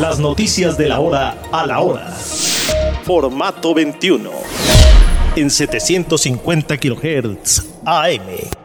Las noticias de la hora a la hora. Formato 21. En 750 kHz AM.